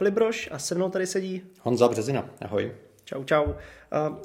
Filibroš a se mnou tady sedí Honza Březina. Ahoj. Čau, čau. Uh,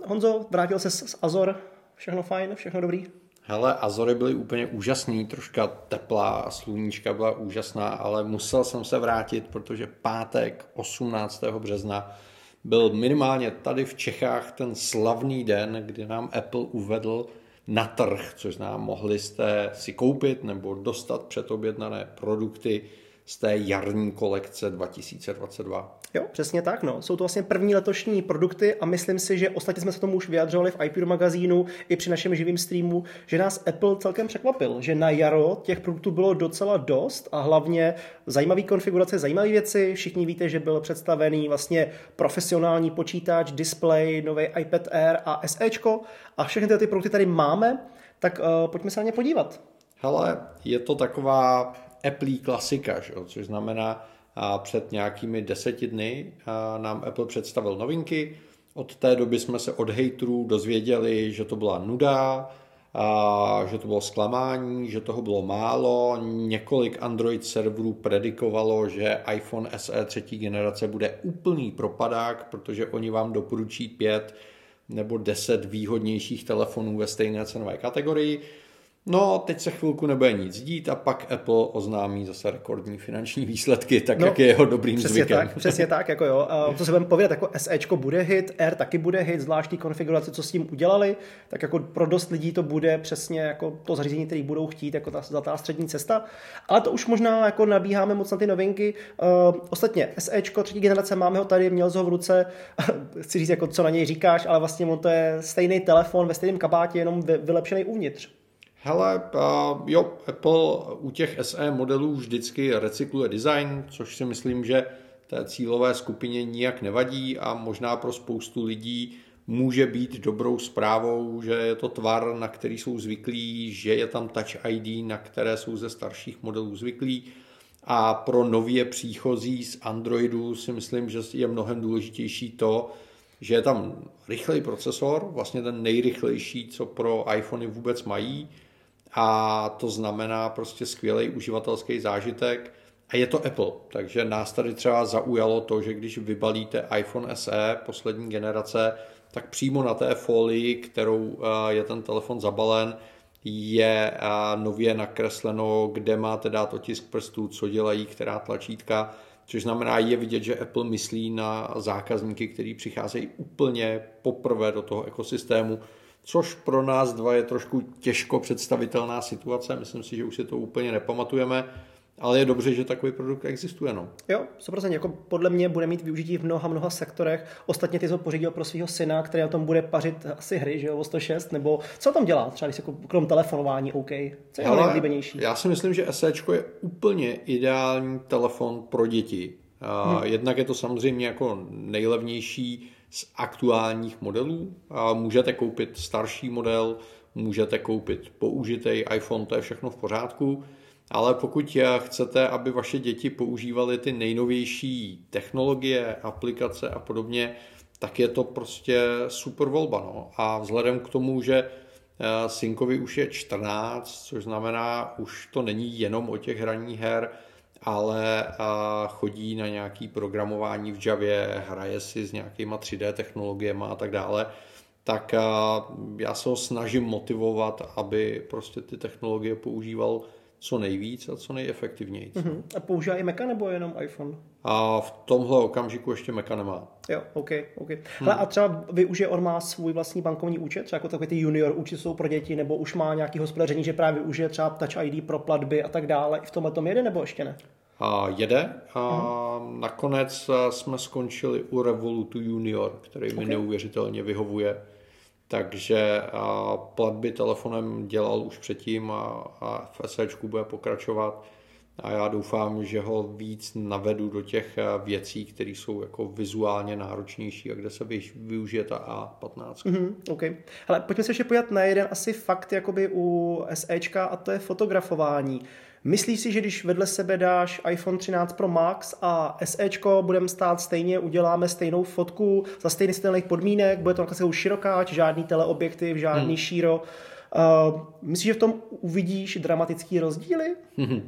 Honzo, vrátil se z Azor. Všechno fajn, všechno dobrý? Hele, Azory byly úplně úžasný, troška teplá, sluníčka byla úžasná, ale musel jsem se vrátit, protože pátek 18. března byl minimálně tady v Čechách ten slavný den, kdy nám Apple uvedl na trh, což znamená, mohli jste si koupit nebo dostat předobjednané produkty z té jarní kolekce 2022. Jo, přesně tak. No. Jsou to vlastně první letošní produkty a myslím si, že ostatně jsme se tomu už vyjadřovali v iPure magazínu i při našem živém streamu, že nás Apple celkem překvapil, že na jaro těch produktů bylo docela dost a hlavně zajímavé konfigurace, zajímavé věci. Všichni víte, že byl představený vlastně profesionální počítač, display, nový iPad Air a SEčko a všechny ty produkty tady máme, tak uh, pojďme se na ně podívat. Hele, je to taková Apple klasika, že? což znamená, a před nějakými deseti dny nám Apple představil novinky. Od té doby jsme se od haterů dozvěděli, že to byla nuda, a že to bylo zklamání, že toho bylo málo. Několik Android serverů predikovalo, že iPhone SE třetí generace bude úplný propadák, protože oni vám doporučí pět nebo deset výhodnějších telefonů ve stejné cenové kategorii. No, teď se chvilku nebude nic dít a pak Apple oznámí zase rekordní finanční výsledky, tak no, jak je jeho dobrým přesně zvykem. Tak, přesně tak, jako jo. A co se budeme povědět, jako SEčko bude hit, R taky bude hit, zvláštní konfigurace, co s tím udělali, tak jako pro dost lidí to bude přesně jako to zařízení, který budou chtít, jako ta zlatá střední cesta. Ale to už možná jako nabíháme moc na ty novinky. Uh, ostatně SEčko třetí generace, máme ho tady, měl ho v ruce, chci říct, jako co na něj říkáš, ale vlastně on to je stejný telefon ve stejném kabátě, jenom vylepšený uvnitř. Hele, jo, Apple u těch SE modelů vždycky recykluje design, což si myslím, že té cílové skupině nijak nevadí a možná pro spoustu lidí může být dobrou zprávou, že je to tvar, na který jsou zvyklí, že je tam Touch ID, na které jsou ze starších modelů zvyklí. A pro nově příchozí z Androidu si myslím, že je mnohem důležitější to, že je tam rychlej procesor, vlastně ten nejrychlejší, co pro iPhony vůbec mají, a to znamená prostě skvělý uživatelský zážitek. A je to Apple, takže nás tady třeba zaujalo to, že když vybalíte iPhone SE poslední generace, tak přímo na té folii, kterou eh, je ten telefon zabalen, je eh, nově nakresleno, kde máte dát otisk prstů, co dělají, která tlačítka, což znamená, je vidět, že Apple myslí na zákazníky, kteří přicházejí úplně poprvé do toho ekosystému, což pro nás dva je trošku těžko představitelná situace. Myslím si, že už si to úplně nepamatujeme, ale je dobře, že takový produkt existuje. No. Jo, 100%. Jako podle mě bude mít využití v mnoha, mnoha sektorech. Ostatně ty to pořídil pro svého syna, který na tom bude pařit asi hry, že jo, o 106, nebo co tam dělá, třeba když jako krom telefonování, OK. Co je Ale nejlíbenější? Já si myslím, že SE je úplně ideální telefon pro děti. Hmm. Jednak je to samozřejmě jako nejlevnější z aktuálních modelů. A můžete koupit starší model, můžete koupit použitý iPhone, to je všechno v pořádku. Ale pokud chcete, aby vaše děti používaly ty nejnovější technologie, aplikace a podobně, tak je to prostě super volba. No. A vzhledem k tomu, že eh, synkovi už je 14, což znamená, už to není jenom o těch hraní her, ale chodí na nějaký programování v Javě, hraje si s nějakýma 3D technologiemi a tak dále, tak já se ho snažím motivovat, aby prostě ty technologie používal co nejvíc a co nejefektivněji. Uh-huh. A používá i Maca nebo jenom iPhone? A v tomhle okamžiku ještě Maca nemá. Jo, OK, OK. Hmm. Hele, a třeba využije, on má svůj vlastní bankovní účet, třeba jako takový ty junior účty jsou pro děti, nebo už má nějaký hospodaření, že právě využije třeba Touch ID pro platby a tak dále. I v tomhle tom jede, nebo ještě ne? A jede. A hmm. nakonec jsme skončili u Revolutu Junior, který okay. mi neuvěřitelně vyhovuje. Takže platby telefonem dělal už předtím a, a v SEčku bude pokračovat. A já doufám, že ho víc navedu do těch věcí, které jsou jako vizuálně náročnější a kde se využije ta A15. Mm-hmm, okay. Ale pojďme se ještě pojat na jeden asi fakt jakoby u SEčka a to je fotografování. Myslíš si, že když vedle sebe dáš iPhone 13 Pro Max a SEčko, budeme stát stejně, uděláme stejnou fotku za stejný stejných podmínek, bude to takový širokáč, žádný teleobjektiv, žádný hmm. šíro. Uh, myslíš, že v tom uvidíš dramatický rozdíly?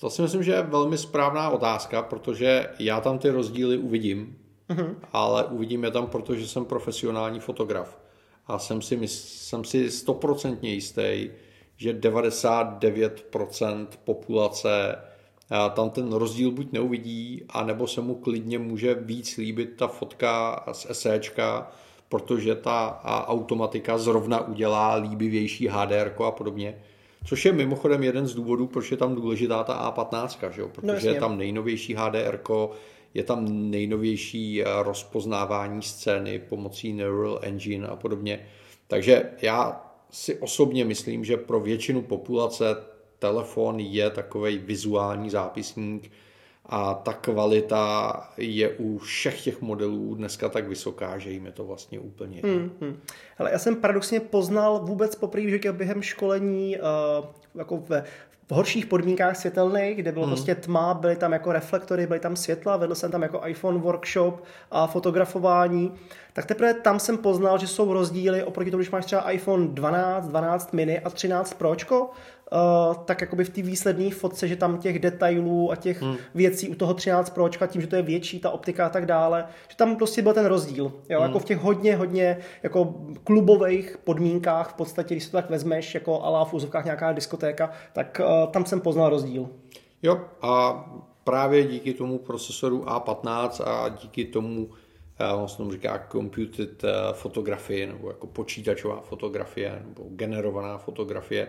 To si myslím, že je velmi správná otázka, protože já tam ty rozdíly uvidím, mm-hmm. ale uvidím je tam, protože jsem profesionální fotograf. A jsem si, jsem si stoprocentně jistý, že 99% populace tam ten rozdíl buď neuvidí, anebo se mu klidně může víc líbit ta fotka z SEčka, protože ta automatika zrovna udělá líbivější HDR a podobně. Což je mimochodem jeden z důvodů, proč je tam důležitá ta A15, že jo? protože no, je tam nejnovější HDR, je tam nejnovější eh, rozpoznávání scény pomocí Neural Engine a podobně. Takže já si osobně myslím, že pro většinu populace telefon je takový vizuální zápisník a ta kvalita je u všech těch modelů dneska tak vysoká, že jim je to vlastně úplně. Hmm, hmm. Ale já jsem paradoxně poznal vůbec poprvé že během školení uh, jako ve, v horších podmínkách světelných, kde bylo hmm. prostě tma, byly tam jako reflektory, byly tam světla, vedl jsem tam jako iPhone workshop a fotografování, tak teprve tam jsem poznal, že jsou rozdíly oproti tomu, když máš třeba iPhone 12, 12 mini a 13 Pročko, uh, tak jakoby v té výsledné fotce, že tam těch detailů a těch hmm. věcí u toho 13 Pročka, tím, že to je větší, ta optika a tak dále, že tam prostě byl ten rozdíl. Jo? Hmm. Jako v těch hodně, hodně jako klubových podmínkách, v podstatě, když to tak vezmeš, jako alá v úzovkách nějaká diskotéka, tak uh, tam jsem poznal rozdíl. Jo, a právě díky tomu procesoru A15 a díky tomu eh, on se tomu říká computed fotografie, nebo jako počítačová fotografie, nebo generovaná fotografie,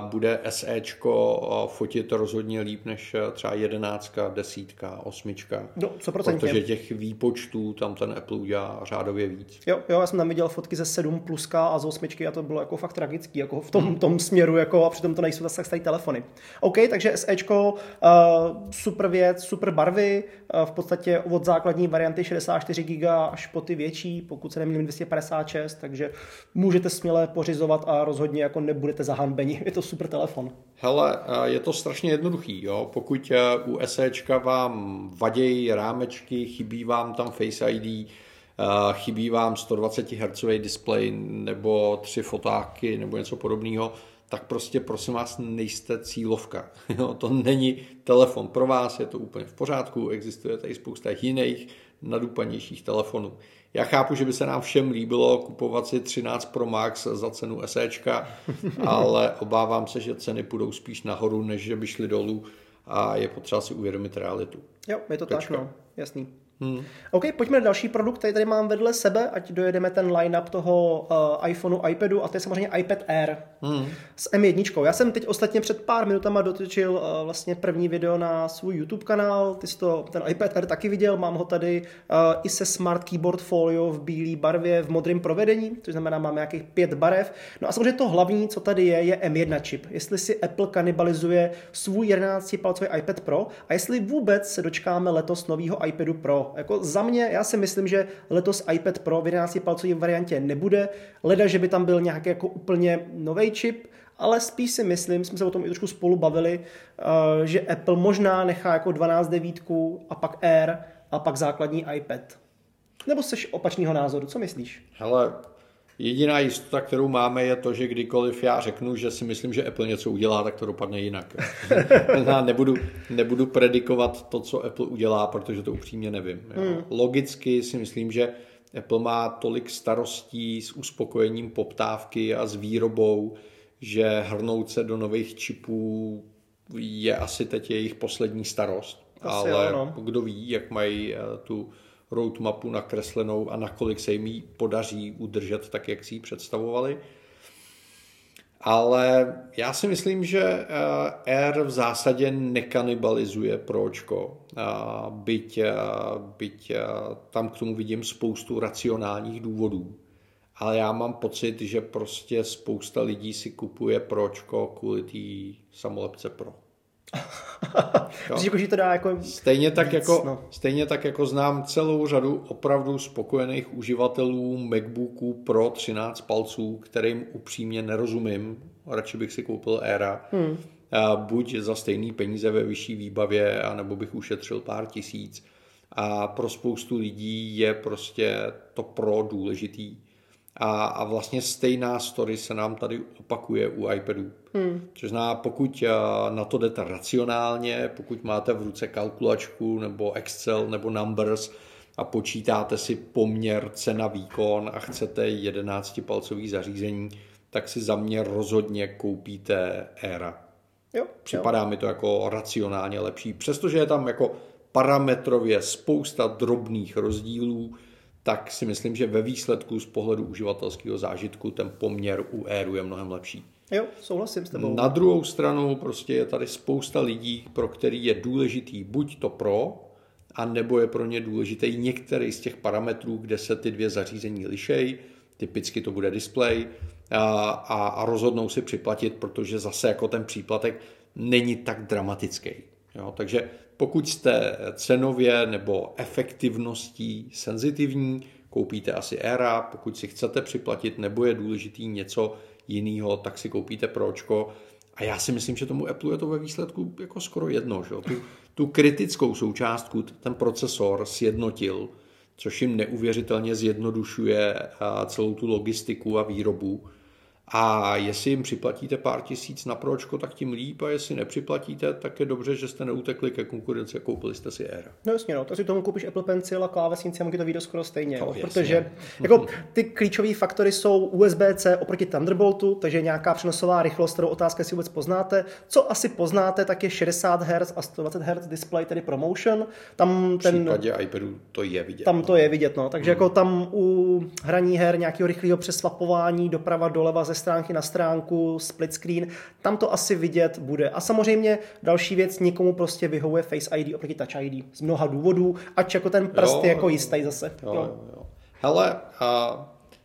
bude SEčko fotit rozhodně líp než e, třeba jedenáctka, desítka, osmička. No, co Protože těch výpočtů tam ten Apple udělá řádově víc. Jo, jo, já jsem tam viděl fotky ze 7 pluska a z osmičky a to bylo jako fakt tragický, jako v tom, hmm. tom směru, jako a přitom to nejsou zase tak telefony. OK, takže SEčko, uh, super věc, super barvy, uh, v podstatě od základní varianty 64 GB až po ty větší, pokud se nemýlím 256, takže můžete směle pořizovat a rozhodně jako nebudete zahájit hanbení. Je to super telefon. Hele, eh, je to strašně jednoduchý. Jo? Pokud eh, u SEčka vám vadějí rámečky, chybí vám tam Face ID, eh, chybí vám 120 Hz display nebo tři fotáky nebo něco podobného, tak prostě prosím vás nejste cílovka. Jo? To není telefon pro vás, je to úplně v pořádku, existuje tady spousta jiných nadupanějších telefonů. Já chápu, že by se nám všem líbilo kupovat si 13 Pro Max za cenu SEčka, ale obávám se, že ceny půjdou spíš nahoru, než že by šly dolů a je potřeba si uvědomit realitu. Jo, je to Tečka. tak, no, jasný. Hmm. OK, pojďme na další produkt, který tady mám vedle sebe, ať dojedeme ten line-up toho uh, iPhoneu, iPadu a to je samozřejmě iPad Air hmm. s M1. Já jsem teď ostatně před pár minutama dotočil uh, vlastně první video na svůj YouTube kanál, ty jsi to, ten iPad Air taky viděl, mám ho tady uh, i se Smart Keyboard Folio v bílé barvě v modrém provedení, což znamená mám nějakých pět barev. No a samozřejmě to hlavní, co tady je, je M1 čip. Jestli si Apple kanibalizuje svůj 11 palcový iPad Pro a jestli vůbec se dočkáme letos nového iPadu Pro jako za mě, já si myslím, že letos iPad Pro v 11 palcové variantě nebude. Leda, že by tam byl nějaký jako úplně nový čip, ale spíš si myslím, jsme se o tom i trošku spolu bavili, eh, že Apple možná nechá jako 12 devítku a pak Air a pak základní iPad. Nebo jsi opačného názoru, co myslíš? Hele, Jediná jistota, kterou máme, je to, že kdykoliv já řeknu, že si myslím, že Apple něco udělá, tak to dopadne jinak. nebudu, nebudu predikovat to, co Apple udělá, protože to upřímně nevím. Hmm. Logicky si myslím, že Apple má tolik starostí s uspokojením poptávky a s výrobou, že hrnout se do nových čipů je asi teď jejich poslední starost. Asi Ale ano. kdo ví, jak mají eh, tu roadmapu nakreslenou a nakolik se jim podaří udržet tak, jak si ji představovali. Ale já si myslím, že eh, Air v zásadě nekanibalizuje Pročko. Byť, eh, byť eh, tam k tomu vidím spoustu racionálních důvodů. Ale já mám pocit, že prostě spousta lidí si kupuje Pročko kvůli té samolepce Pro. jako, že to dá jako stejně, tak víc, jako, no. stejně tak jako znám celou řadu opravdu spokojených uživatelů MacBooků Pro 13 palců, kterým upřímně nerozumím. Radši bych si koupil Era. Hmm. Buď za stejný peníze ve vyšší výbavě, anebo bych ušetřil pár tisíc. A pro spoustu lidí je prostě to Pro důležitý. A, a vlastně stejná story se nám tady opakuje u iPadů. Hmm. Což znamená, pokud eh, na to jdete racionálně, pokud máte v ruce kalkulačku nebo Excel nebo Numbers a počítáte si poměr cena výkon a chcete 11-palcový zařízení, tak si za mě rozhodně koupíte Era. Jo, Připadá jo. mi to jako racionálně lepší, přestože je tam jako parametrově spousta drobných rozdílů, tak si myslím, že ve výsledku z pohledu uživatelského zážitku ten poměr u Airu je mnohem lepší. Jo, souhlasím s tebou. Na druhou stranu prostě je tady spousta lidí, pro který je důležitý buď to Pro, a nebo je pro ně důležitý některý z těch parametrů, kde se ty dvě zařízení lišejí. Typicky to bude display a, a, a rozhodnou si připlatit, protože zase jako ten příplatek není tak dramatický. Jo, takže pokud jste cenově nebo efektivností senzitivní, koupíte asi Era, pokud si chcete připlatit nebo je důležitý něco jiného, tak si koupíte Pročko. A já si myslím, že tomu Apple je to ve výsledku jako skoro jedno. Že? Tu, tu kritickou součástku ten procesor sjednotil, což jim neuvěřitelně zjednodušuje celou tu logistiku a výrobu. A jestli jim připlatíte pár tisíc na pročko, tak tím líp, a jestli nepřiplatíte, tak je dobře, že jste neutekli ke konkurenci a koupili jste si Air. No jasně, no, to si tomu koupíš Apple Pencil a klávesnici a to vyjde skoro stejně, no, protože jako, ty klíčové faktory jsou USB-C oproti Thunderboltu, takže nějaká přenosová rychlost, kterou otázka si vůbec poznáte. Co asi poznáte, tak je 60 Hz a 120 Hz display, tedy ProMotion. Tam ten, v případě iPadu to je vidět. Tam no. to je vidět, no. Takže hmm. jako tam u hraní her nějakého rychlého přesvapování doprava doleva ze stránky na stránku, split screen, tam to asi vidět bude. A samozřejmě další věc, někomu prostě vyhovuje Face ID oproti Touch ID z mnoha důvodů, ač jako ten prst jo, je jako jistý zase. Jo, jo. Jo. Hele, a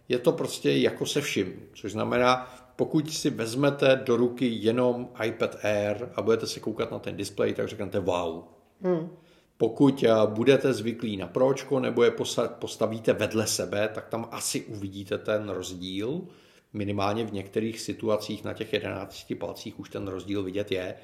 je to prostě jako se vším, což znamená, pokud si vezmete do ruky jenom iPad Air a budete se koukat na ten displej, tak řeknete wow. Hmm. Pokud budete zvyklí na Pročko nebo je postavíte vedle sebe, tak tam asi uvidíte ten rozdíl minimálně v některých situacích na těch 11 palcích už ten rozdíl vidět je,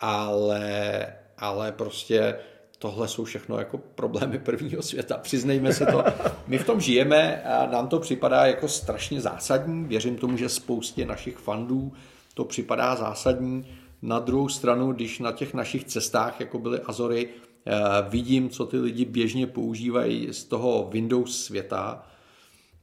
ale, ale prostě tohle jsou všechno jako problémy prvního světa, přiznejme si to. My v tom žijeme a nám to připadá jako strašně zásadní, věřím tomu, že spoustě našich fandů to připadá zásadní. Na druhou stranu, když na těch našich cestách, jako byly Azory, eh, vidím, co ty lidi běžně používají z toho Windows světa,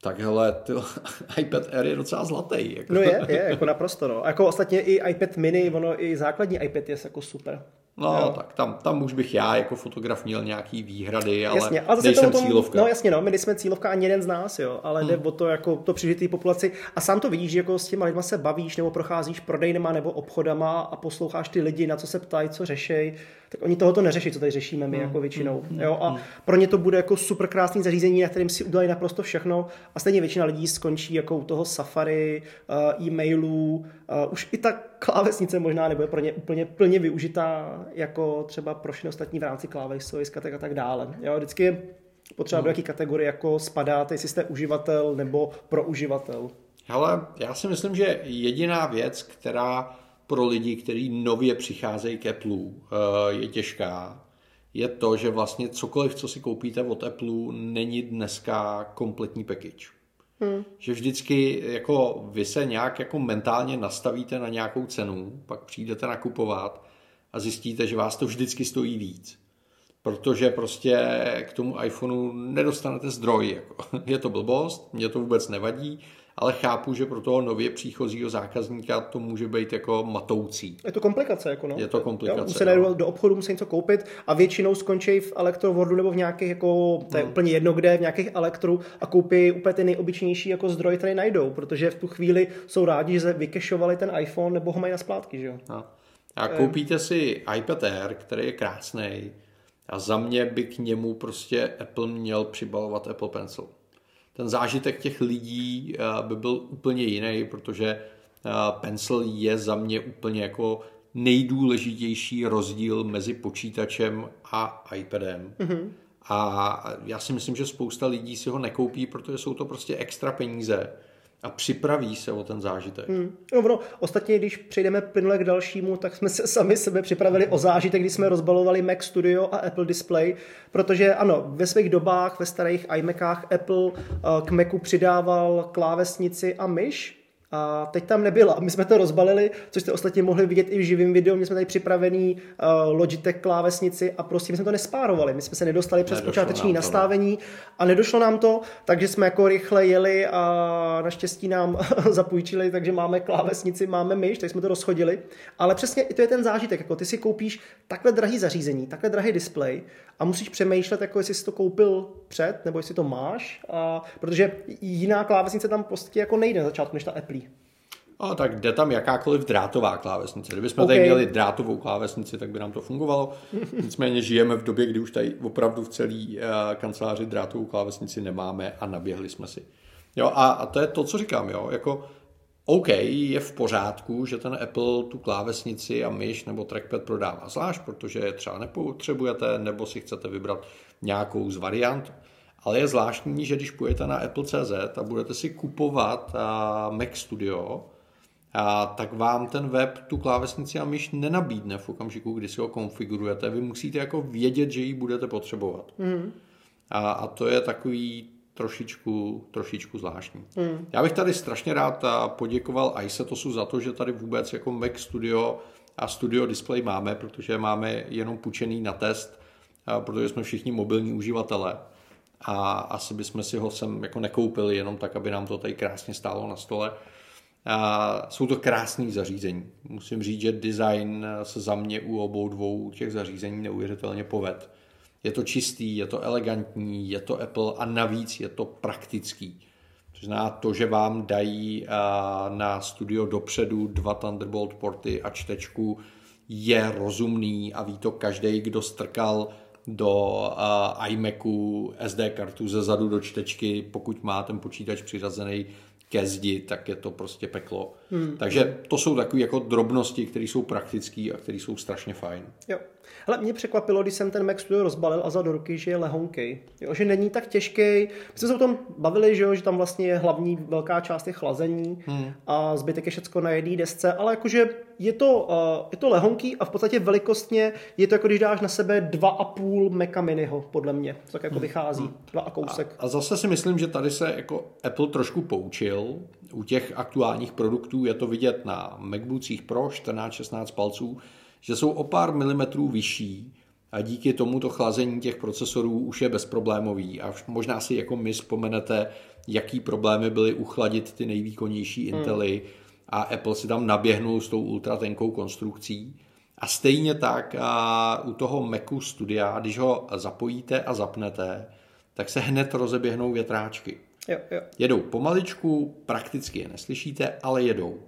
tak hele, ty, iPad Air je docela zlatý. Jako. No je, je, jako naprosto. No. Jako ostatně i iPad mini, ono i základní iPad je jako super. No, jo. tak tam, tam už bych já jako fotograf měl nějaký výhrady, ale jasně. A zase nejsem tom, cílovka. No jasně, no, my nejsme cílovka ani jeden z nás, jo, ale hmm. jde o to, jako to přižitý populaci. A sám to vidíš, že jako s těma lidma se bavíš, nebo procházíš prodejnama nebo obchodama a posloucháš ty lidi, na co se ptají, co řešejí tak oni tohoto neřeší, co tady řešíme my mm, jako většinou. Mm, jo? A pro ně to bude jako super krásný zařízení, na kterým si udělají naprosto všechno a stejně většina lidí skončí jako u toho Safari, uh, e-mailů, uh, už i ta klávesnice možná nebude pro ně úplně plně využitá jako třeba pro všechny ostatní v rámci klávesových a tak dále. Jo? Vždycky je potřeba do jaký kategorie jako spadá, jestli jste uživatel nebo pro uživatel. Hele, já si myslím, že jediná věc, která pro lidi, kteří nově přicházejí k Apple, eh, je těžká, je to, že vlastně cokoliv, co si koupíte od Apple, není dneska kompletní package. Hmm. Že vždycky jako vy se nějak jako mentálně nastavíte na nějakou cenu, pak přijdete nakupovat a zjistíte, že vás to vždycky stojí víc. Protože prostě k tomu iPhoneu nedostanete zdroj. Jako. Je to blbost, mě to vůbec nevadí, ale chápu, že pro toho nově příchozího zákazníka to může být jako matoucí. Je to komplikace, jako no. Je to komplikace. Jo, se no. do obchodu, musí něco koupit a většinou skončí v elektrovordu nebo v nějakých, jako, to je hmm. úplně jedno kde, v nějakých elektru a koupí úplně ty nejobyčejnější jako zdroj, který najdou, protože v tu chvíli jsou rádi, že vykešovali ten iPhone nebo ho mají na splátky, že jo. No. A koupíte si iPad Air, který je krásný, a za mě by k němu prostě Apple měl přibalovat Apple Pencil ten zážitek těch lidí eh, by byl úplně jiný, protože eh, Pencil je za mě úplně jako nejdůležitější rozdíl mezi počítačem a iPadem. Mm-hmm. A já si myslím, že spousta lidí si ho nekoupí, protože jsou to prostě extra peníze. A připraví se o ten zážitek. Hmm. No, no, ostatně, když přejdeme plynule k dalšímu, tak jsme se sami sebe připravili o zážitek, když jsme rozbalovali Mac Studio a Apple Display, protože ano, ve svých dobách, ve starých iMacách Apple eh, k Macu přidával klávesnici a myš, a teď tam nebyla. My jsme to rozbalili, což jste ostatně mohli vidět i v živém videu. My jsme tady připravený uh, Logitech klávesnici a prostě my jsme to nespárovali. My jsme se nedostali přes nedošlo počáteční to, nastavení a nedošlo nám to, takže jsme jako rychle jeli a naštěstí nám zapůjčili, takže máme klávesnici, máme myš, tak jsme to rozchodili. Ale přesně i to je ten zážitek. Jako ty si koupíš takhle drahý zařízení, takhle drahý display a musíš přemýšlet, jako jestli jsi to koupil před, nebo jestli to máš, a, protože jiná klávesnice tam prostě jako nejde na začátku než ta Apple. A tak jde tam jakákoliv drátová klávesnice. Kdybychom okay. tady měli drátovou klávesnici, tak by nám to fungovalo. Nicméně žijeme v době, kdy už tady opravdu v celé uh, kanceláři drátovou klávesnici nemáme a naběhli jsme si. Jo, a, a to je to, co říkám. Jo. Jako, OK, je v pořádku, že ten Apple tu klávesnici a myš nebo trackpad prodává zvlášť, protože je třeba nepotřebujete, nebo si chcete vybrat nějakou z variant. Ale je zvláštní, že když půjdete na Apple.cz a budete si kupovat Mac Studio, a tak vám ten web tu klávesnici a myš nenabídne v okamžiku, kdy si ho konfigurujete. Vy musíte jako vědět, že ji budete potřebovat. Mm. A, a to je takový trošičku, trošičku zvláštní. Mm. Já bych tady strašně rád poděkoval iSetosu za to, že tady vůbec jako Mac Studio a Studio Display máme, protože máme jenom půjčený na test, protože jsme všichni mobilní uživatelé a asi bychom si ho sem jako nekoupili jenom tak, aby nám to tady krásně stálo na stole. A jsou to krásné zařízení. Musím říct, že design se za mě u obou dvou těch zařízení neuvěřitelně poved. Je to čistý, je to elegantní, je to Apple a navíc je to praktický. To znamená to, že vám dají na studio dopředu dva Thunderbolt porty a čtečku, je rozumný a ví to každý, kdo strkal do iMacu SD kartu ze zadu do čtečky, pokud má ten počítač přiřazený ke zdi, tak je to prostě peklo. Hmm. Takže to jsou takové jako drobnosti, které jsou praktické a které jsou strašně fajn. Jo. Ale mě překvapilo, když jsem ten Mac Studio rozbalil a za do ruky, že je lehonkej. Jo, že není tak těžký. My jsme se o tom bavili, že, jo, že tam vlastně je hlavní velká část je chlazení hmm. a zbytek je všechno na jedné desce, ale jakože je to, uh, je to lehonký a v podstatě velikostně je to jako když dáš na sebe dva a půl Maca Miniho, podle mě. Tak jako hmm. vychází. Hmm. Dva a kousek. A, a zase si myslím, že tady se jako Apple trošku poučil. U těch aktuálních produktů je to vidět na MacBookích Pro 14-16 palců, že jsou o pár milimetrů vyšší a díky tomuto chlazení těch procesorů už je bezproblémový. A možná si jako my vzpomenete, jaký problémy byly uchladit ty nejvýkonnější hmm. Intely a Apple si tam naběhnul s tou ultratenkou konstrukcí. A stejně tak a u toho Macu Studia, když ho zapojíte a zapnete, tak se hned rozeběhnou větráčky. Jo, jo. Jedou pomaličku, prakticky je neslyšíte, ale jedou.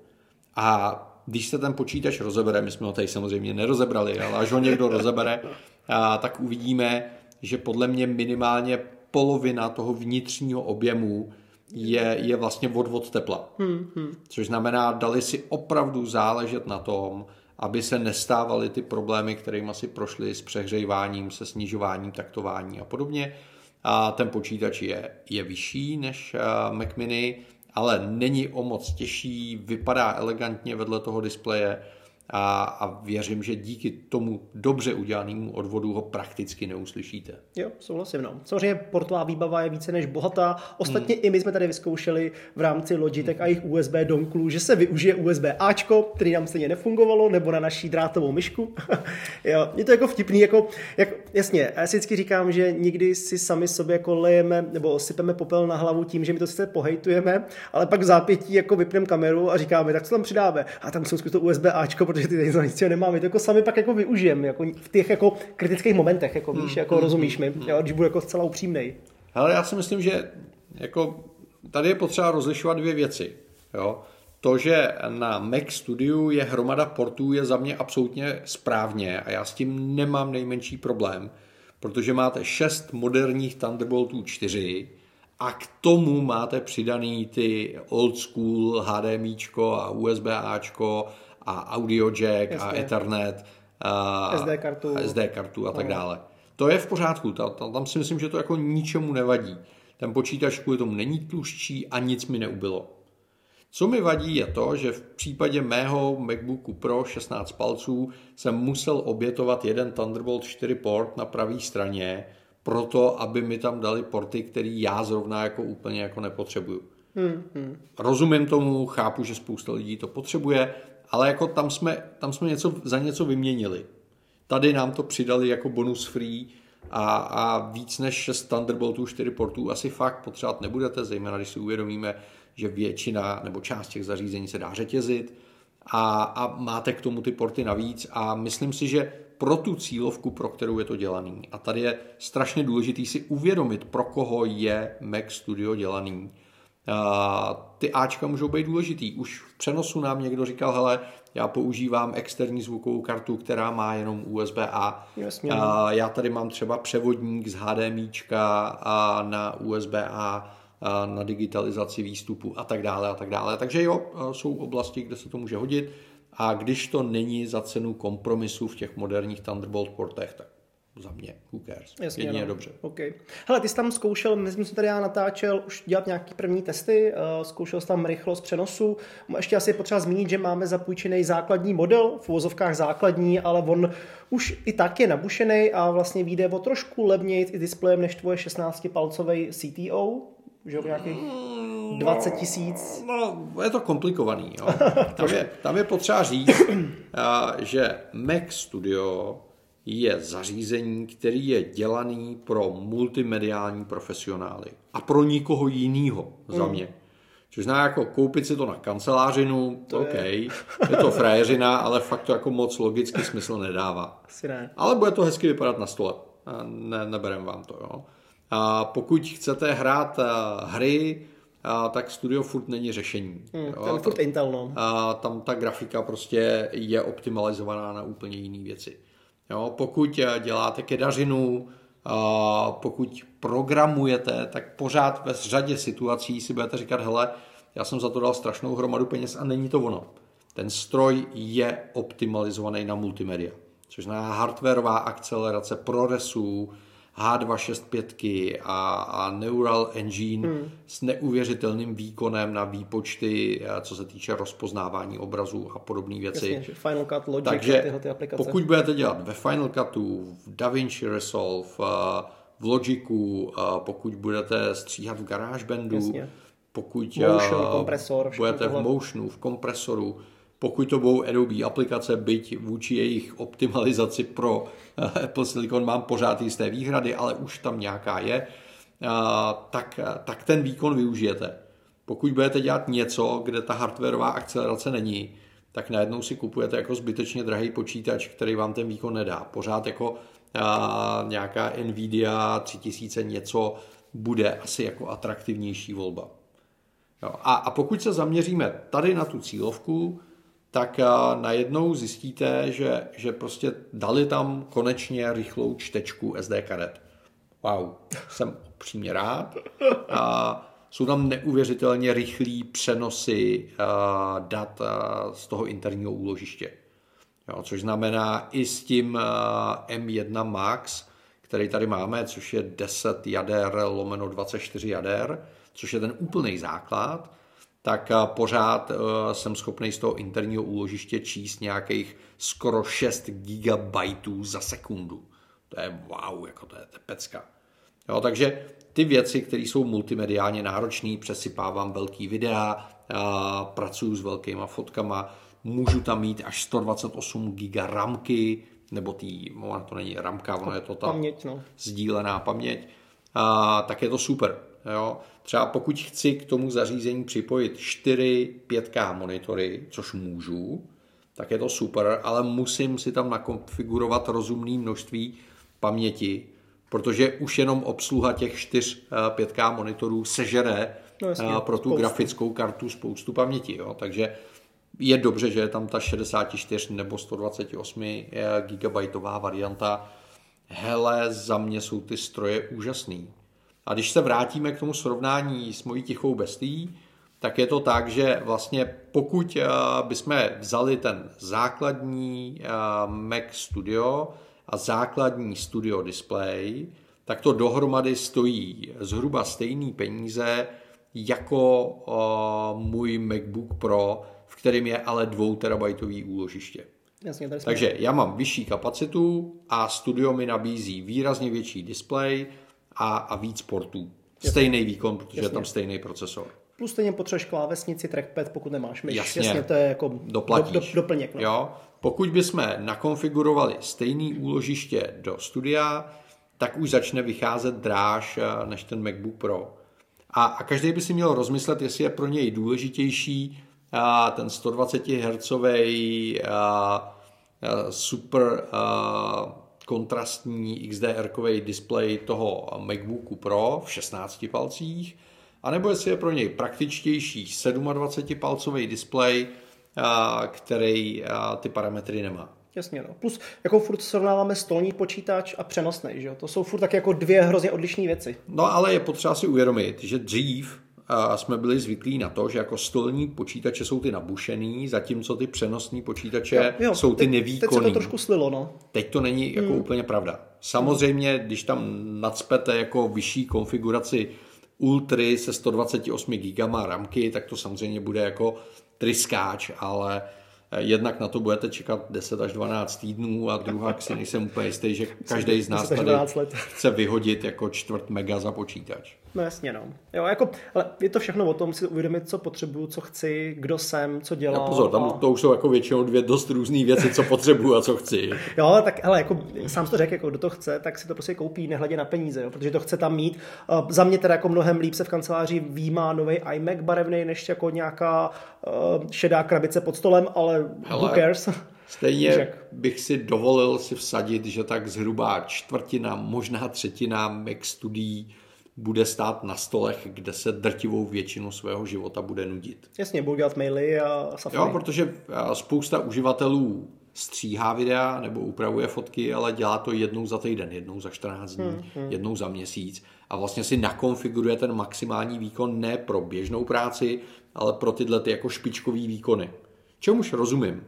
A když se ten počítač rozebere, my jsme ho tady samozřejmě nerozebrali, ale až ho někdo rozebere, a, tak uvidíme, že podle mě minimálně polovina toho vnitřního objemu je, je vlastně odvod tepla. Hmm, hmm. Což znamená, dali si opravdu záležet na tom, aby se nestávaly ty problémy, kterými si prošli s přehřejváním, se snižováním taktování a podobně. A ten počítač je, je vyšší než Mac Mini, ale není o moc těžší, vypadá elegantně vedle toho displeje a, a věřím, že díky tomu dobře udělanému odvodu ho prakticky neuslyšíte. Jo, souhlasím. No. Samozřejmě portová výbava je více než bohatá. Ostatně hmm. i my jsme tady vyzkoušeli v rámci Logitech a jejich USB donklů, že se využije USB Ačko, který nám stejně nefungovalo, nebo na naší drátovou myšku. jo, je to jako vtipný, jako, jako, jasně, já si vždycky říkám, že nikdy si sami sobě jako lejeme nebo sypeme popel na hlavu tím, že my to sice pohejtujeme, ale pak v zápětí jako vypneme kameru a říkáme, tak co tam přidáme? A tam jsou to USB Ačko, protože ty tady nic nemáme. To jako sami pak jako využijeme, jako v těch jako kritických momentech, jako víš, hmm, jako hmm, rozumíš mi, hmm. jo, když budu jako zcela upřímnej. Ale já si myslím, že jako tady je potřeba rozlišovat dvě věci. Jo? To, že na Mac Studio je hromada portů, je za mě absolutně správně a já s tím nemám nejmenší problém, protože máte šest moderních Thunderboltů 4 a k tomu máte přidaný ty old school HDMIčko a USB Ačko a audio jack Jasně. a Ethernet a SD kartu, a, SD kartu a tak no. dále. To je v pořádku, tam, tam si myslím, že to jako ničemu nevadí. Ten počítač kvůli tomu není tluščí a nic mi neubylo. Co mi vadí je to, že v případě mého MacBooku Pro 16 palců jsem musel obětovat jeden Thunderbolt 4 port na pravé straně, proto aby mi tam dali porty, který já zrovna jako úplně jako nepotřebuju. Hmm, hmm. Rozumím tomu, chápu, že spousta lidí to potřebuje, ale jako tam jsme, tam jsme něco, za něco vyměnili. Tady nám to přidali jako bonus free a, a víc než 6 Thunderboltů 4 portů asi fakt potřebovat nebudete, zejména když si uvědomíme, že většina nebo část těch zařízení se dá řetězit a, a máte k tomu ty porty navíc a myslím si, že pro tu cílovku, pro kterou je to dělaný. A tady je strašně důležitý si uvědomit, pro koho je Mac Studio dělaný. A ty Ačka můžou být důležitý. Už v přenosu nám někdo říkal, hele, já používám externí zvukovou kartu, která má jenom USB-A. Jasně. A já tady mám třeba převodník z HDMIčka a na USB-A na digitalizaci výstupu a tak dále a tak dále. Takže jo, jsou oblasti, kde se to může hodit a když to není za cenu kompromisu v těch moderních Thunderbolt portech, tak za mě, who cares. Jasně, Jedině no. dobře. Okay. Hele, ty jsi tam zkoušel, mezi jsem tady já natáčel, už dělat nějaký první testy, uh, zkoušel jsi tam rychlost přenosu. Ještě asi je potřeba zmínit, že máme zapůjčený základní model, v uvozovkách základní, ale on už i tak je nabušený a vlastně vyjde o trošku levněji i displejem než tvoje 16-palcový CTO, že nějakých 20 no, tisíc. No, je to komplikovaný. Jo. Tam, je, tam je potřeba říct, že Mac Studio je zařízení, který je dělaný pro multimediální profesionály a pro nikoho jiného za mm. mě. Což znamená jako koupit si to na kancelářinu, to OK, je. je to frajeřina, ale fakt to jako moc logicky smysl nedává. Asi ne. Ale bude to hezky vypadat na stole. Ne, neberem vám to. Jo. A pokud chcete hrát hry, a tak Studio furt není řešení. Hmm, jo, ten furt Intel, no. A tam ta grafika prostě je optimalizovaná na úplně jiné věci. Jo, pokud děláte kedařinu, a pokud programujete, tak pořád ve řadě situací si budete říkat, hele, já jsem za to dal strašnou hromadu peněz a není to ono. Ten stroj je optimalizovaný na multimedia, což znamená hardwareová akcelerace ProResů, H265 a, a Neural Engine hmm. s neuvěřitelným výkonem na výpočty, eh, co se týče rozpoznávání obrazů a podobné věci. Jasně, Final Cut, Logic Takže tyhle ty aplikace. pokud budete dělat ve Final Cutu, v DaVinci Resolve, eh, v Logicu, eh, pokud budete stříhat v GarageBandu, Jasně. pokud Motion, budete v Motionu, v kompresoru, pokud to budou Adobe aplikace, byť vůči jejich optimalizaci pro eh, Apple Silicon mám pořád jisté výhrady, ale už tam nějaká je, tak, tak ten výkon využijete. Pokud budete dělat něco, kde ta hardwareová akcelerace není, tak najednou si kupujete jako zbytečně drahý počítač, který vám ten výkon nedá. Pořád jako a, nějaká Nvidia 3000 něco bude asi jako atraktivnější volba. Jo. A, a pokud se zaměříme tady na tu cílovku, tak najednou zjistíte, že, že prostě dali tam konečně rychlou čtečku SD karet. Wow, jsem upřímně rád. A jsou tam neuvěřitelně rychlí přenosy dat z toho interního úložiště. Jo, což znamená i s tím M1 Max, který tady máme, což je 10 jader lomeno 24 jader, což je ten úplný základ, tak pořád eh, jsem schopný z toho interního úložiště číst nějakých skoro 6 GB za sekundu. To je wow, jako to je tepecka. Jo, takže ty věci, které jsou multimediálně náročné, přesypávám velký videa, pracuji s velkýma fotkama, můžu tam mít až 128 GB ramky, nebo tý, ona to není ramka, ono je to ta paměť, no. sdílená paměť, a, tak je to super. Jo. Třeba pokud chci k tomu zařízení připojit 4 5K monitory, což můžu, tak je to super, ale musím si tam nakonfigurovat rozumné množství paměti, protože už jenom obsluha těch 4 5K monitorů sežere no, jasně, pro tu spoustu. grafickou kartu spoustu paměti. Jo. Takže je dobře, že je tam ta 64 nebo 128 GB varianta. Hele, za mě jsou ty stroje úžasný. A když se vrátíme k tomu srovnání s mojí tichou bestí, tak je to tak, že vlastně pokud eh, bychom vzali ten základní eh, Mac Studio a základní Studio Display, tak to dohromady stojí zhruba stejný peníze jako uh, můj MacBook Pro, v kterém je ale 2 terabajtový úložiště. Jasně. Takže já mám vyšší kapacitu a studio mi nabízí výrazně větší displej a, a víc portů. Stejný výkon, protože je tam stejný procesor. Plus stejně potřebuješ klávesnici, trackpad, pokud nemáš myš. Jasně. Jasně to je jako Doplatíš. Do, do, doplněk. No. Jo? Pokud bychom nakonfigurovali stejný úložiště do studia, tak už začne vycházet dráž eh, než ten MacBook Pro. A, a každý by si měl rozmyslet, jestli je pro něj důležitější a, ten 120 Hz a, a, super a, kontrastní XDR-kový displej toho MacBooku Pro v 16 palcích, anebo jestli je pro něj praktičtější 27-palcový displej, který ty parametry nemá. Jasně, no. Plus, jako furt srovnáváme stolní počítač a přenosný, že jo? To jsou furt tak jako dvě hrozně odlišné věci. No ale je potřeba si uvědomit, že dřív jsme byli zvyklí na to, že jako stolní počítače jsou ty nabušený, zatímco ty přenosní počítače jo, jo, jsou ty teď, nevýkonný. Teď se to trošku slilo, no. Teď to není jako hmm. úplně pravda. Samozřejmě, když tam nadspete jako vyšší konfiguraci Ultry se 128 GB ramky, tak to samozřejmě bude jako tryskáč, ale Jednak na to budete čekat 10 až 12 týdnů a druhá si nejsem úplně jistý, že každý z nás tady chce vyhodit jako čtvrt mega za počítač. No jasně, no. Jo, jako, ale je to všechno o tom si uvědomit, co potřebuju, co chci, kdo jsem, co dělám. No pozor, tam a... to už jsou jako většinou dvě dost různé věci, co potřebuju a co chci. jo, ale tak hele, jako sám to řekl, jako kdo to chce, tak si to prostě koupí, nehledě na peníze, jo, protože to chce tam mít. Uh, za mě teda jako mnohem líp se v kanceláři výmá nový iMac barevný, než jako nějaká uh, šedá krabice pod stolem, ale hele, who cares? Stejně Řek. bych si dovolil si vsadit, že tak zhruba čtvrtina, možná třetina Mac studií bude stát na stolech, kde se drtivou většinu svého života bude nudit. Jasně, budou dělat maily a Safari. Jo, protože spousta uživatelů stříhá videa nebo upravuje fotky, ale dělá to jednou za týden, jednou za 14 dní, hmm, hmm. jednou za měsíc a vlastně si nakonfiguruje ten maximální výkon ne pro běžnou práci, ale pro tyhle ty jako špičkový výkony. Čemuž rozumím.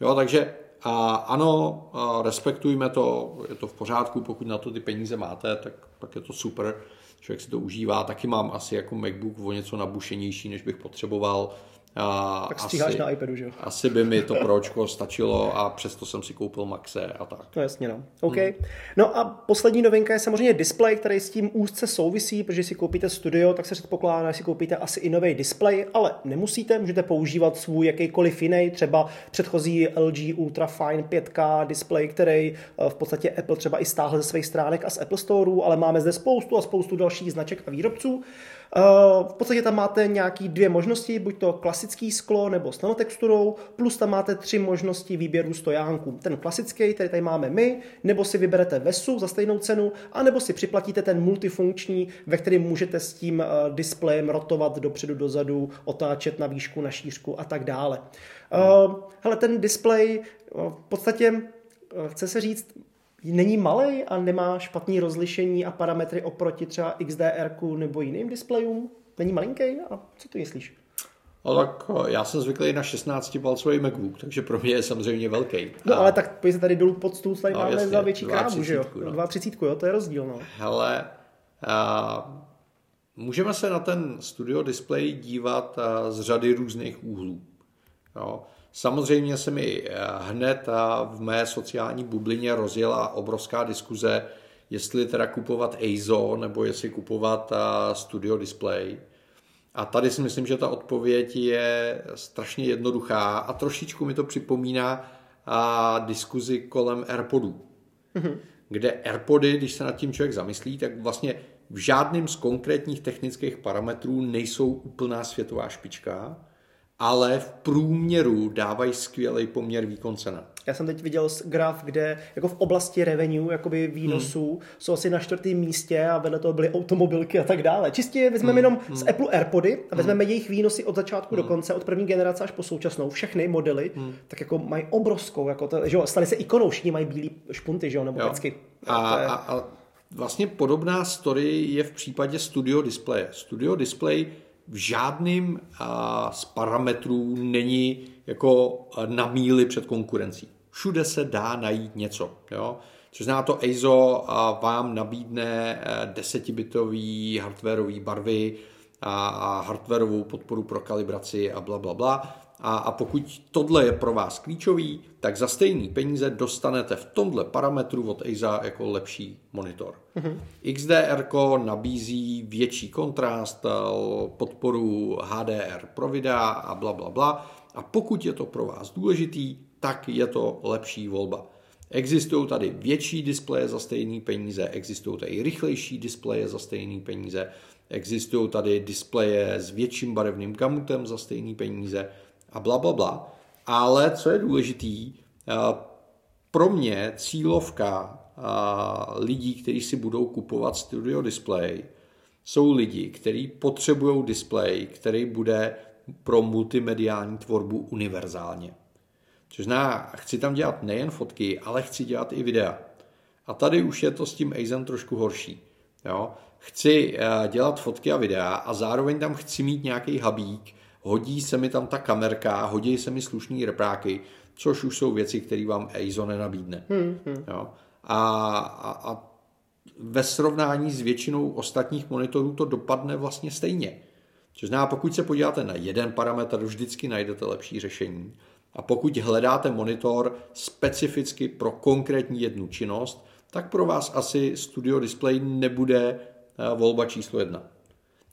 Jo, takže a ano, a respektujme to, je to v pořádku, pokud na to ty peníze máte, tak, tak je to super člověk si to užívá. Taky mám asi jako MacBook o něco nabušenější, než bych potřeboval. A tak stíháš asi, na iPadu, že jo? Asi by mi to pročko stačilo a přesto jsem si koupil Maxe a tak. No jasně, no. OK. Hmm. No a poslední novinka je samozřejmě display, který s tím úzce souvisí, protože si koupíte studio, tak se předpokládá, že si koupíte asi i nový display, ale nemusíte, můžete používat svůj jakýkoliv jiný, třeba předchozí LG Ultrafine 5K display, který eh, v podstatě Apple třeba i stáhl ze svých stránek a z Apple Store, ale máme zde spoustu a spoustu dalších značek a výrobců. Eh, v podstatě tam máte nějaký dvě možnosti, buď to klasický sklo nebo s nanotexturou, plus tam máte tři možnosti výběru stojánků. Ten klasický, který tady máme my, nebo si vyberete VESu za stejnou cenu, anebo si připlatíte ten multifunkční, ve kterém můžete s tím eh, displejem rotovat dopředu, dozadu, otáčet na výšku, na šířku a tak dále. Hmm. Hele, ten displej v podstatě chce se říct, není malý a nemá špatný rozlišení a parametry oproti třeba XDR nebo jiným displejům? Není malinký? A co ty myslíš? No tak eh, já jsem zvyklý na 16-palcový MacBook, takže pro mě je samozřejmě velký. No a... ale tak pojď se tady dolů pod stůl, tady no, máme jasně, za větší krávu, že jo? No. 2,30, jo, to je rozdíl, no. Hele, a, můžeme se na ten studio display dívat a, z řady různých úhlů. Jo. Samozřejmě se mi eh, hned v mé sociální bublině rozjela obrovská diskuze, jestli teda kupovat EIZO nebo jestli kupovat eh, Studio Display. A tady si myslím, že ta odpověď je strašně jednoduchá a trošičku mi to připomíná a eh, diskuzi kolem AirPodů. Mm-hmm. Kde AirPody, když se nad tím člověk zamyslí, tak vlastně v žádným z konkrétních technických parametrů nejsou úplná světová špička, ale v průměru dávají skvělý poměr výkon cena. Já jsem teď viděl graf, kde jako v oblasti revenue, jakoby výnosů, hmm. jsou asi na čtvrtém místě a vedle toho byly automobilky a tak dále. Čistě vezmeme hmm. jenom hmm. z Apple AirPody a vezmeme hmm. jejich výnosy od začátku hmm. do konce, od první generace až po současnou, všechny modely, hmm. tak jako mají obrovskou, jako to, že jo, stali se ikonou, všichni mají bílý špunty, že jo, nebo jo. A, je... a, a vlastně podobná story je v případě Studio Display. Studio Display v žádným z parametrů není jako na míli před konkurencí. Všude se dá najít něco. Jo? Což znamená to EIZO vám nabídne 10-bitový hardwareový barvy a hardwareovou podporu pro kalibraci a bla, bla, bla. A, a pokud tohle je pro vás klíčový, tak za stejný peníze dostanete v tomhle parametru od EIZA jako lepší monitor. Mm-hmm. XDR nabízí větší kontrast, podporu HDR pro videa a bla, bla, bla. A pokud je to pro vás důležitý, tak je to lepší volba. Existují tady větší displeje za stejné peníze, existují tady rychlejší displeje za stejné peníze, existují tady displeje s větším barevným gamutem za stejné peníze a bla, bla, bla. Ale co je důležitý, eh, pro mě cílovka eh, lidí, kteří si budou kupovat studio display, jsou lidi, kteří potřebují display, který bude pro multimediální tvorbu univerzálně. Což zná, chci tam dělat nejen fotky, ale chci dělat i videa. A tady už je to s tím Aizen trošku horší. Jo? Chci eh, dělat fotky a videa a zároveň tam chci mít nějaký habík, hodí se mi tam ta kamerka, hodí se mi slušný repráky, což už jsou věci, které vám EIZO nenabídne. Hmm, hmm. Jo? A, a, a ve srovnání s většinou ostatních monitorů to dopadne vlastně stejně. Což znamená, pokud se podíváte na jeden parametr, vždycky najdete lepší řešení. A pokud hledáte monitor specificky pro konkrétní jednu činnost, tak pro vás asi Studio Display nebude eh, volba číslo jedna.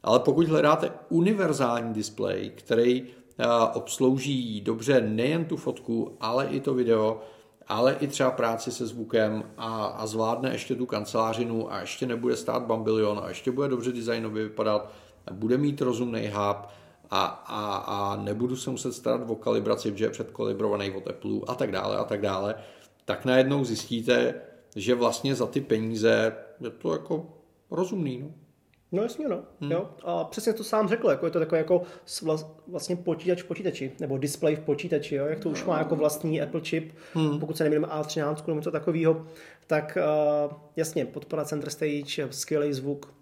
Ale pokud hledáte univerzální display, který eh, obslouží dobře nejen tu fotku, ale i to video, ale i třeba práci se zvukem a, a zvládne ještě tu kancelářinu a ještě nebude stát bambilion a ještě bude dobře designově vypadat, bude mít rozumný hub a, a, a nebudu se muset starat o kalibraci, že je předkalibrovaný od Apple a tak dále a tak dále, tak najednou zjistíte, že vlastně za ty peníze je to jako rozumný. No. No jasně, no. Hmm. Jo. A přesně to sám řekl, jako je to takové jako vlastně počítač v počítači, nebo display v počítači, jo, jak to už má jako vlastní Apple chip, hmm. pokud se nemýlím A13 nebo něco takového, tak uh, jasně, podpora Center Stage, skvělý zvuk,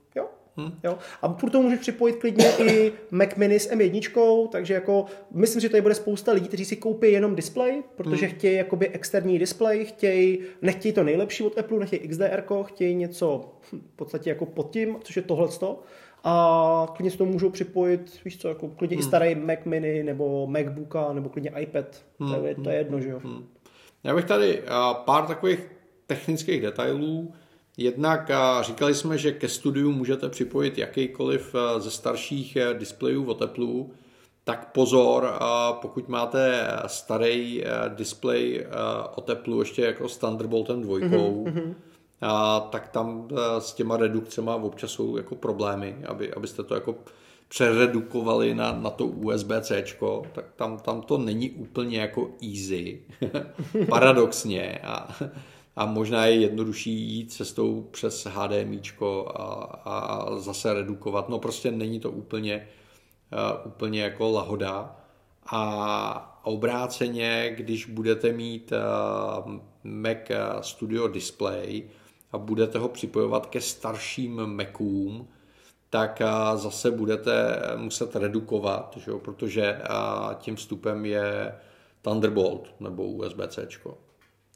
Hmm. Jo? A furt to můžeš připojit klidně i Mac Mini s M1, takže jako myslím, že tady bude spousta lidí, kteří si koupí jenom display, protože hmm. chtějí jakoby externí display, chtějí, nechtějí to nejlepší od Apple, nechtějí XDR, chtějí něco hm, v podstatě jako pod tím, což je tohleto. A klidně si to můžou připojit, víš co, jako klidně hmm. i starý Mac Mini nebo MacBooka nebo klidně iPad. Hmm. To, je, to je jedno, že jo. Hmm. Já bych tady uh, pár takových technických detailů. Jednak říkali jsme, že ke studiu můžete připojit jakýkoliv ze starších e, displejů Apple, tak pozor, pokud máte starý e, displej e, od Apple ještě jako s Thunderboltem 2, mm-hmm. a, tak tam s těma redukcemi občas jsou jako problémy, aby, abyste to jako přeredukovali na, na to USB-C, tak tam, tam to není úplně jako easy, paradoxně. A, a možná je jednodušší jít cestou přes HDMI a, a zase redukovat. No prostě není to úplně, uh, úplně jako lahoda. A obráceně, když budete mít uh, Mac Studio Display a budete ho připojovat ke starším Macům, tak zase budete muset redukovat, že jo, protože tím vstupem je Thunderbolt nebo USB-C.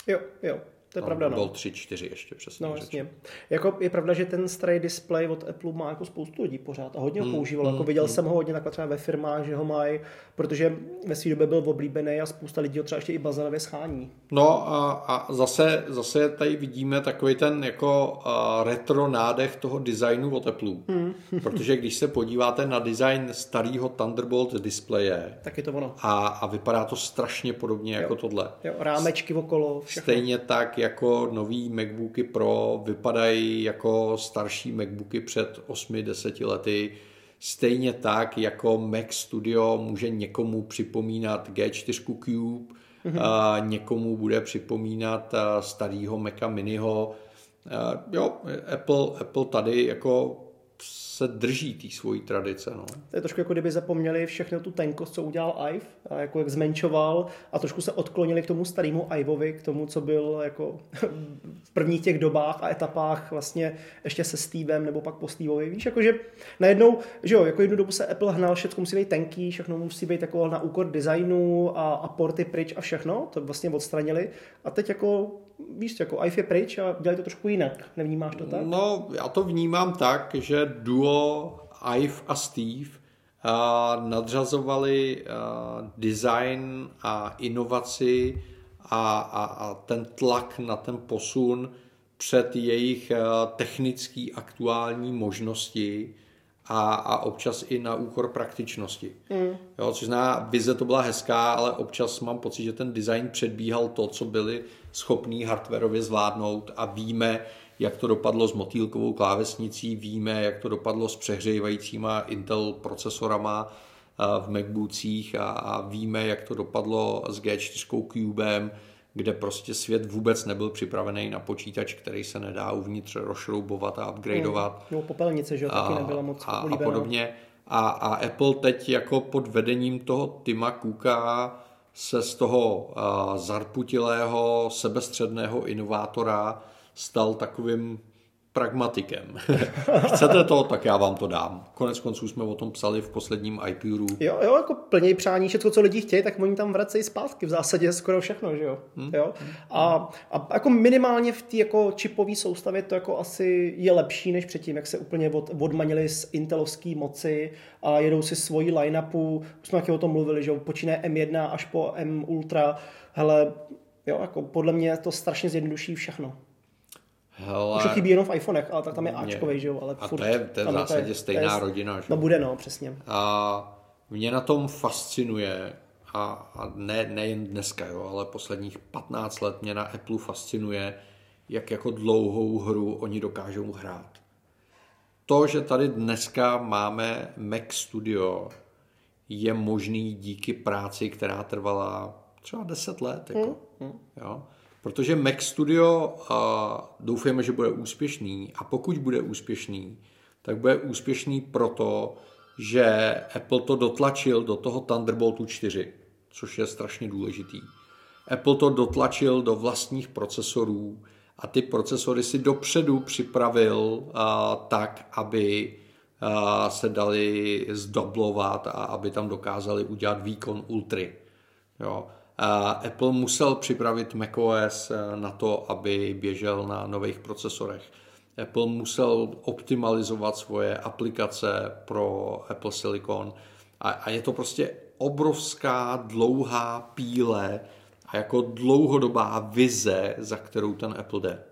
Jo, jo. To je no, pravda, no. Byl 3, 4 ještě přesně. No, jasně. Jako je pravda, že ten starý display od Apple má jako spoustu lidí pořád a hodně ho hmm, používal. Hmm, jako viděl hmm. jsem ho hodně takhle třeba ve firmách, že ho mají, protože ve své době byl oblíbený a spousta lidí ho třeba ještě i bazanově schání. No a, a zase, zase tady vidíme takový ten jako retro nádech toho designu od Apple. Hmm. protože když se podíváte na design starého Thunderbolt displeje, tak je to ono. A, a vypadá to strašně podobně jo. jako tohle. Jo, rámečky okolo. Všechno. Stejně tak jako nový MacBooky Pro vypadají jako starší MacBooky před 8-10 lety. Stejně tak jako Mac Studio může někomu připomínat G4 Cube, mm-hmm. a někomu bude připomínat starého Maca Miniho. Jo, Apple, Apple tady jako se drží té svojí tradice. No. To je trošku jako kdyby zapomněli všechno tu tenkost, co udělal Ive, a jako jak zmenšoval a trošku se odklonili k tomu starému Ivovi, k tomu, co byl jako v prvních těch dobách a etapách vlastně ještě se Stevem nebo pak po Steveovi. Víš, jakože najednou, že jo, jako jednu dobu se Apple hnal, všechno musí být tenký, všechno musí být jako na úkor designu a, a porty pryč a všechno, to vlastně odstranili. A teď jako víš, jako iPhone je pryč a dělají to trošku jinak. Nevnímáš to tak? No, já to vnímám tak, že Duo Ive a Steve uh, nadřazovali uh, design a inovaci a, a, a ten tlak na ten posun před jejich uh, technický aktuální možnosti a, a občas i na úkor praktičnosti. Mm. Jo, což zná, vize to byla hezká, ale občas mám pocit, že ten design předbíhal to, co byli schopní hardwareově zvládnout a víme, jak to dopadlo s motýlkovou klávesnicí, víme, jak to dopadlo s přehřívajícíma Intel procesorama v MacBookích a, a víme, jak to dopadlo s G4 Cubem, kde prostě svět vůbec nebyl připravený na počítač, který se nedá uvnitř rozšroubovat a upgradeovat. No, popelnice, že taky nebyla moc a, a podobně. A, a Apple teď jako pod vedením toho Tima Cooka se z toho uh, zarputilého, sebestředného inovátora stal takovým pragmatikem. Chcete to, tak já vám to dám. Konec konců jsme o tom psali v posledním iPuru. Jo, jo, jako plněj přání, všechno, co lidi chtějí, tak oni tam vracejí zpátky v zásadě skoro všechno, že jo. Hmm. jo? A, a, jako minimálně v té jako čipové soustavě to jako asi je lepší než předtím, jak se úplně od, odmanili z intelovské moci a jedou si svoji line-upu. Už jsme taky o tom mluvili, že jo, počínaje M1 až po M Ultra. Hele, jo, jako podle mě to strašně zjednoduší všechno. Hele, Už to chybí jenom v iPhonech, ale tak tam je Ačkovej, že jo? Ale a furt, to je, to je v zásadě je, stejná je, rodina, že? No bude, no, přesně. A mě na tom fascinuje, a, a ne, nejen dneska, jo, ale posledních 15 let mě na Apple fascinuje, jak jako dlouhou hru oni dokážou hrát. To, že tady dneska máme Mac Studio, je možný díky práci, která trvala třeba 10 let. Jako. Mm. Jo? Protože Mac Studio uh, doufujeme, že bude úspěšný a pokud bude úspěšný, tak bude úspěšný proto, že Apple to dotlačil do toho Thunderboltu 4, což je strašně důležitý. Apple to dotlačil do vlastních procesorů a ty procesory si dopředu připravil uh, tak, aby uh, se dali zdoblovat a aby tam dokázali udělat výkon ultry. Jo. Apple musel připravit macOS eh, na to, aby běžel na nových procesorech. Apple musel optimalizovat svoje aplikace pro Apple Silicon a, je to prostě obrovská dlouhá píle a jako dlouhodobá vize, za kterou ten Apple jde.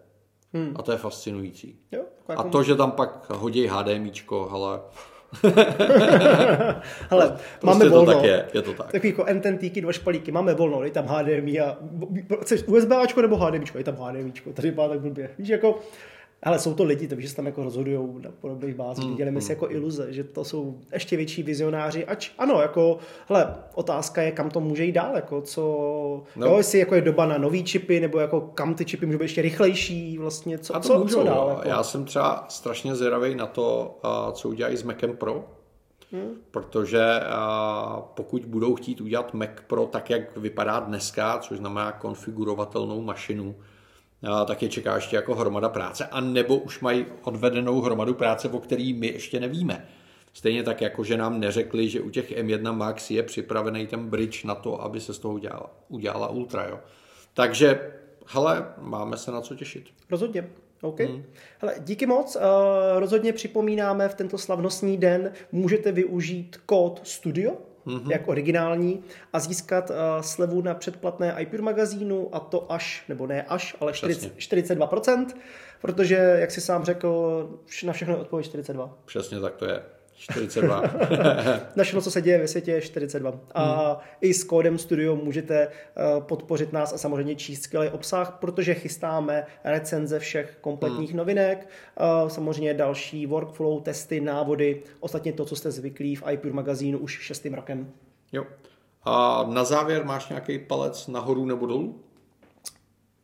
Hmm. A to je fascinující. Jo. A to, že tam pak hodí HDMIčko, ale Hele, prostě máme volno. To tak je, je to tak. Takový jako NTNTky, dva špalíky, máme volno, je tam HDMI a chceš USBáčko nebo HDMIčko, je tam HDMIčko, tady vypadá tak blbě. Víš, jako ale jsou to lidi, takže se tam jako rozhodují na podobných bázích. Mm, Dělíme mm. si jako iluze, že to jsou ještě větší vizionáři. Ač ano, jako, hele, otázka je, kam to může jít dál, jako co, no. jo, jestli jako je doba na nový čipy, nebo jako kam ty čipy můžou být ještě rychlejší, vlastně, co, A to co, můžou, co dál. Jako? Já jsem třeba strašně zvědavý na to, co udělají s Macem Pro, Hmm. Protože pokud budou chtít udělat Mac Pro tak, jak vypadá dneska, což znamená konfigurovatelnou mašinu, tak je čeká ještě jako hromada práce, a nebo už mají odvedenou hromadu práce, o který my ještě nevíme. Stejně tak, jako že nám neřekli, že u těch M1 Max je připravený ten bridge na to, aby se z toho udělala, udělala Ultra. Jo. Takže, hele, máme se na co těšit. Rozhodně. OK. Hmm. Hele, díky moc. Uh, rozhodně připomínáme v tento slavnostní den, můžete využít kód STUDIO, mm-hmm. jak originální, a získat uh, slevu na předplatné iPure magazínu a to až, nebo ne až, ale 40, 42%, protože, jak si sám řekl, na všechno odpověď 42. Přesně tak to je. 42. na všechno, co se děje ve světě, je 42. A hmm. i s kódem Studio můžete uh, podpořit nás a samozřejmě číst skvělý obsah, protože chystáme recenze všech kompletních hmm. novinek, uh, samozřejmě další workflow, testy, návody, ostatně to, co jste zvyklí v iPure magazínu už šestým rokem. Jo. A na závěr máš nějaký palec nahoru nebo dolů?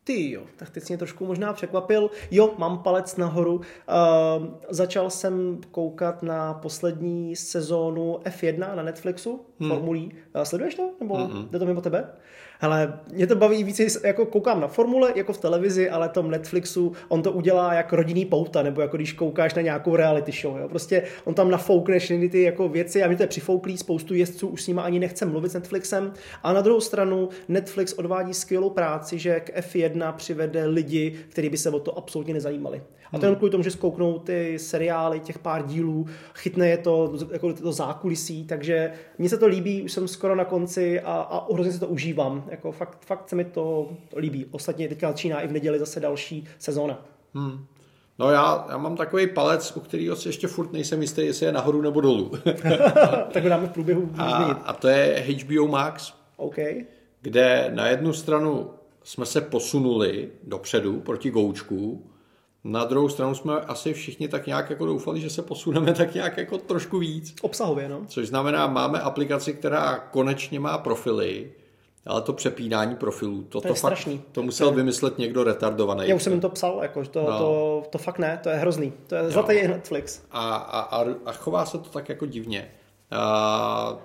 Ty jo, tak teď mě trošku možná překvapil. Jo, mám palec nahoru. Uh, začal jsem koukat na poslední sezónu F1 na Netflixu, hmm. formulí. Uh, sleduješ to? Nebo hmm. jde to mimo tebe? Hele, mě to baví víc, jako koukám na formule, jako v televizi, ale tom Netflixu, on to udělá jako rodinný pouta, nebo jako když koukáš na nějakou reality show, jo. Prostě on tam nafoukne všechny ty jako věci a mě to je přifouklý, spoustu jezdců už s nima ani nechce mluvit s Netflixem. A na druhou stranu Netflix odvádí skvělou práci, že k F1 přivede lidi, kteří by se o to absolutně nezajímali. A to jenom kvůli tomu, že zkouknou ty seriály, těch pár dílů, chytne je to, jako to zákulisí, takže mně se to líbí, už jsem skoro na konci a, a hrozně se to užívám. Jako fakt, fakt se mi to líbí. Ostatně teďka začíná i v neděli zase další sezóna. Hmm. No já, já mám takový palec, u kterého si ještě furt nejsem jistý, jestli je nahoru nebo dolů. tak ho dáme v průběhu a, a to je HBO Max, okay. kde na jednu stranu jsme se posunuli dopředu proti Goučku, na druhou stranu jsme asi všichni tak nějak jako doufali, že se posuneme tak nějak jako trošku víc. Obsahově, no. Což znamená, máme aplikaci, která konečně má profily, ale to přepínání profilů, to, to, to, fakt, to musel to je... vymyslet někdo retardovaný. Já už jsem jim to psal, jako, to, no. to, to, fakt ne, to je hrozný. To je zlatý Netflix. A, a, a, a chová se to tak jako divně. A,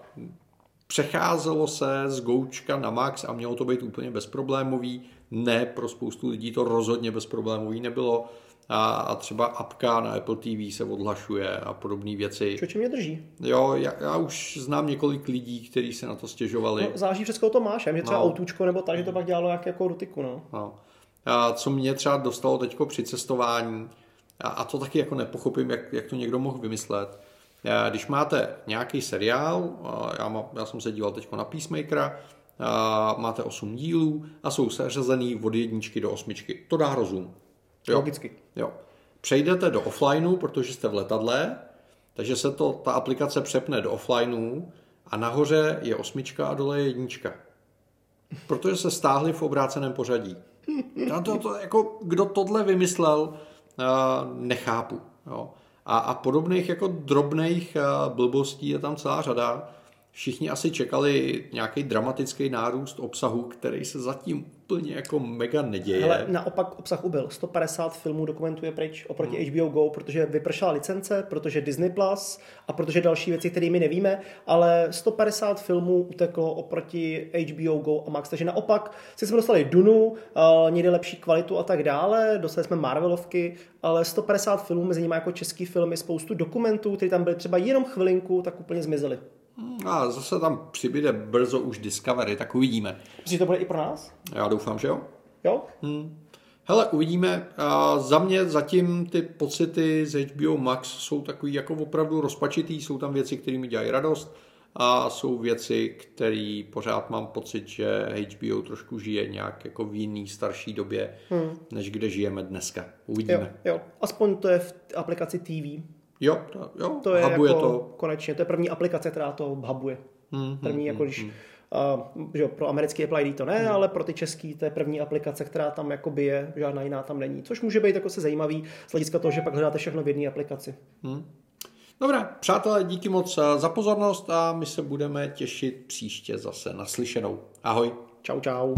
přecházelo se z Goučka na Max a mělo to být úplně bezproblémový. Ne, pro spoustu lidí to rozhodně bezproblémový nebylo a, a třeba apka na Apple TV se odhlašuje a podobné věci. Čo mě drží? Jo, já, já, už znám několik lidí, kteří se na to stěžovali. No, záleží všechno to máš, já mě třeba no. autůčko nebo tak, že to pak dělalo jak jako rutiku, no. no. A co mě třeba dostalo teďko při cestování, a, a to taky jako nepochopím, jak, jak to někdo mohl vymyslet, když máte nějaký seriál, já, má, já jsem se díval teď na Peacemakera, máte 8 dílů a jsou seřazený od jedničky do osmičky. To dá rozum. Jo. Logicky. Jo. Přejdete do offlineu, protože jste v letadle, takže se to, ta aplikace přepne do offlineu a nahoře je osmička a dole je jednička. Protože se stáhli v obráceném pořadí. A to, to, jako, kdo tohle vymyslel, nechápu. Jo. A, a podobných jako drobných blbostí je tam celá řada. Všichni asi čekali nějaký dramatický nárůst obsahu, který se zatím úplně jako mega neděje. Ale naopak obsah ubyl. 150 filmů dokumentuje pryč oproti hmm. HBO Go, protože vypršela licence, protože Disney Plus a protože další věci, které my nevíme, ale 150 filmů uteklo oproti HBO Go a Max. Takže naopak si jsme dostali Dunu, uh, někde lepší kvalitu a tak dále, dostali jsme Marvelovky, ale 150 filmů, mezi nimi jako český filmy, spoustu dokumentů, které tam byly třeba jenom chvilinku, tak úplně zmizely. A zase tam přibyde brzo už Discovery, tak uvidíme. Myslíš, to bude i pro nás? Já doufám, že jo. Jo? Hmm. Hele, uvidíme. A za mě zatím ty pocity z HBO Max jsou takový jako opravdu rozpačitý. Jsou tam věci, které mi dělají radost a jsou věci, které pořád mám pocit, že HBO trošku žije nějak jako v jiný starší době, hmm. než kde žijeme dneska. Uvidíme. Jo, jo. Aspoň to je v aplikaci TV. Jo, to, jo, to je jako, to. konečně, to je první aplikace, která to hubuje. Hmm, první, jako když, hmm. uh, že pro americký Apple ID to ne, hmm. ale pro ty český to je první aplikace, která tam jakoby je, žádná jiná tam není. Což může být jako se zajímavý z hlediska toho, že pak hledáte všechno v jedné aplikaci. Hmm. Dobrá, přátelé, díky moc za pozornost a my se budeme těšit příště zase naslyšenou. Ahoj. Čau, čau.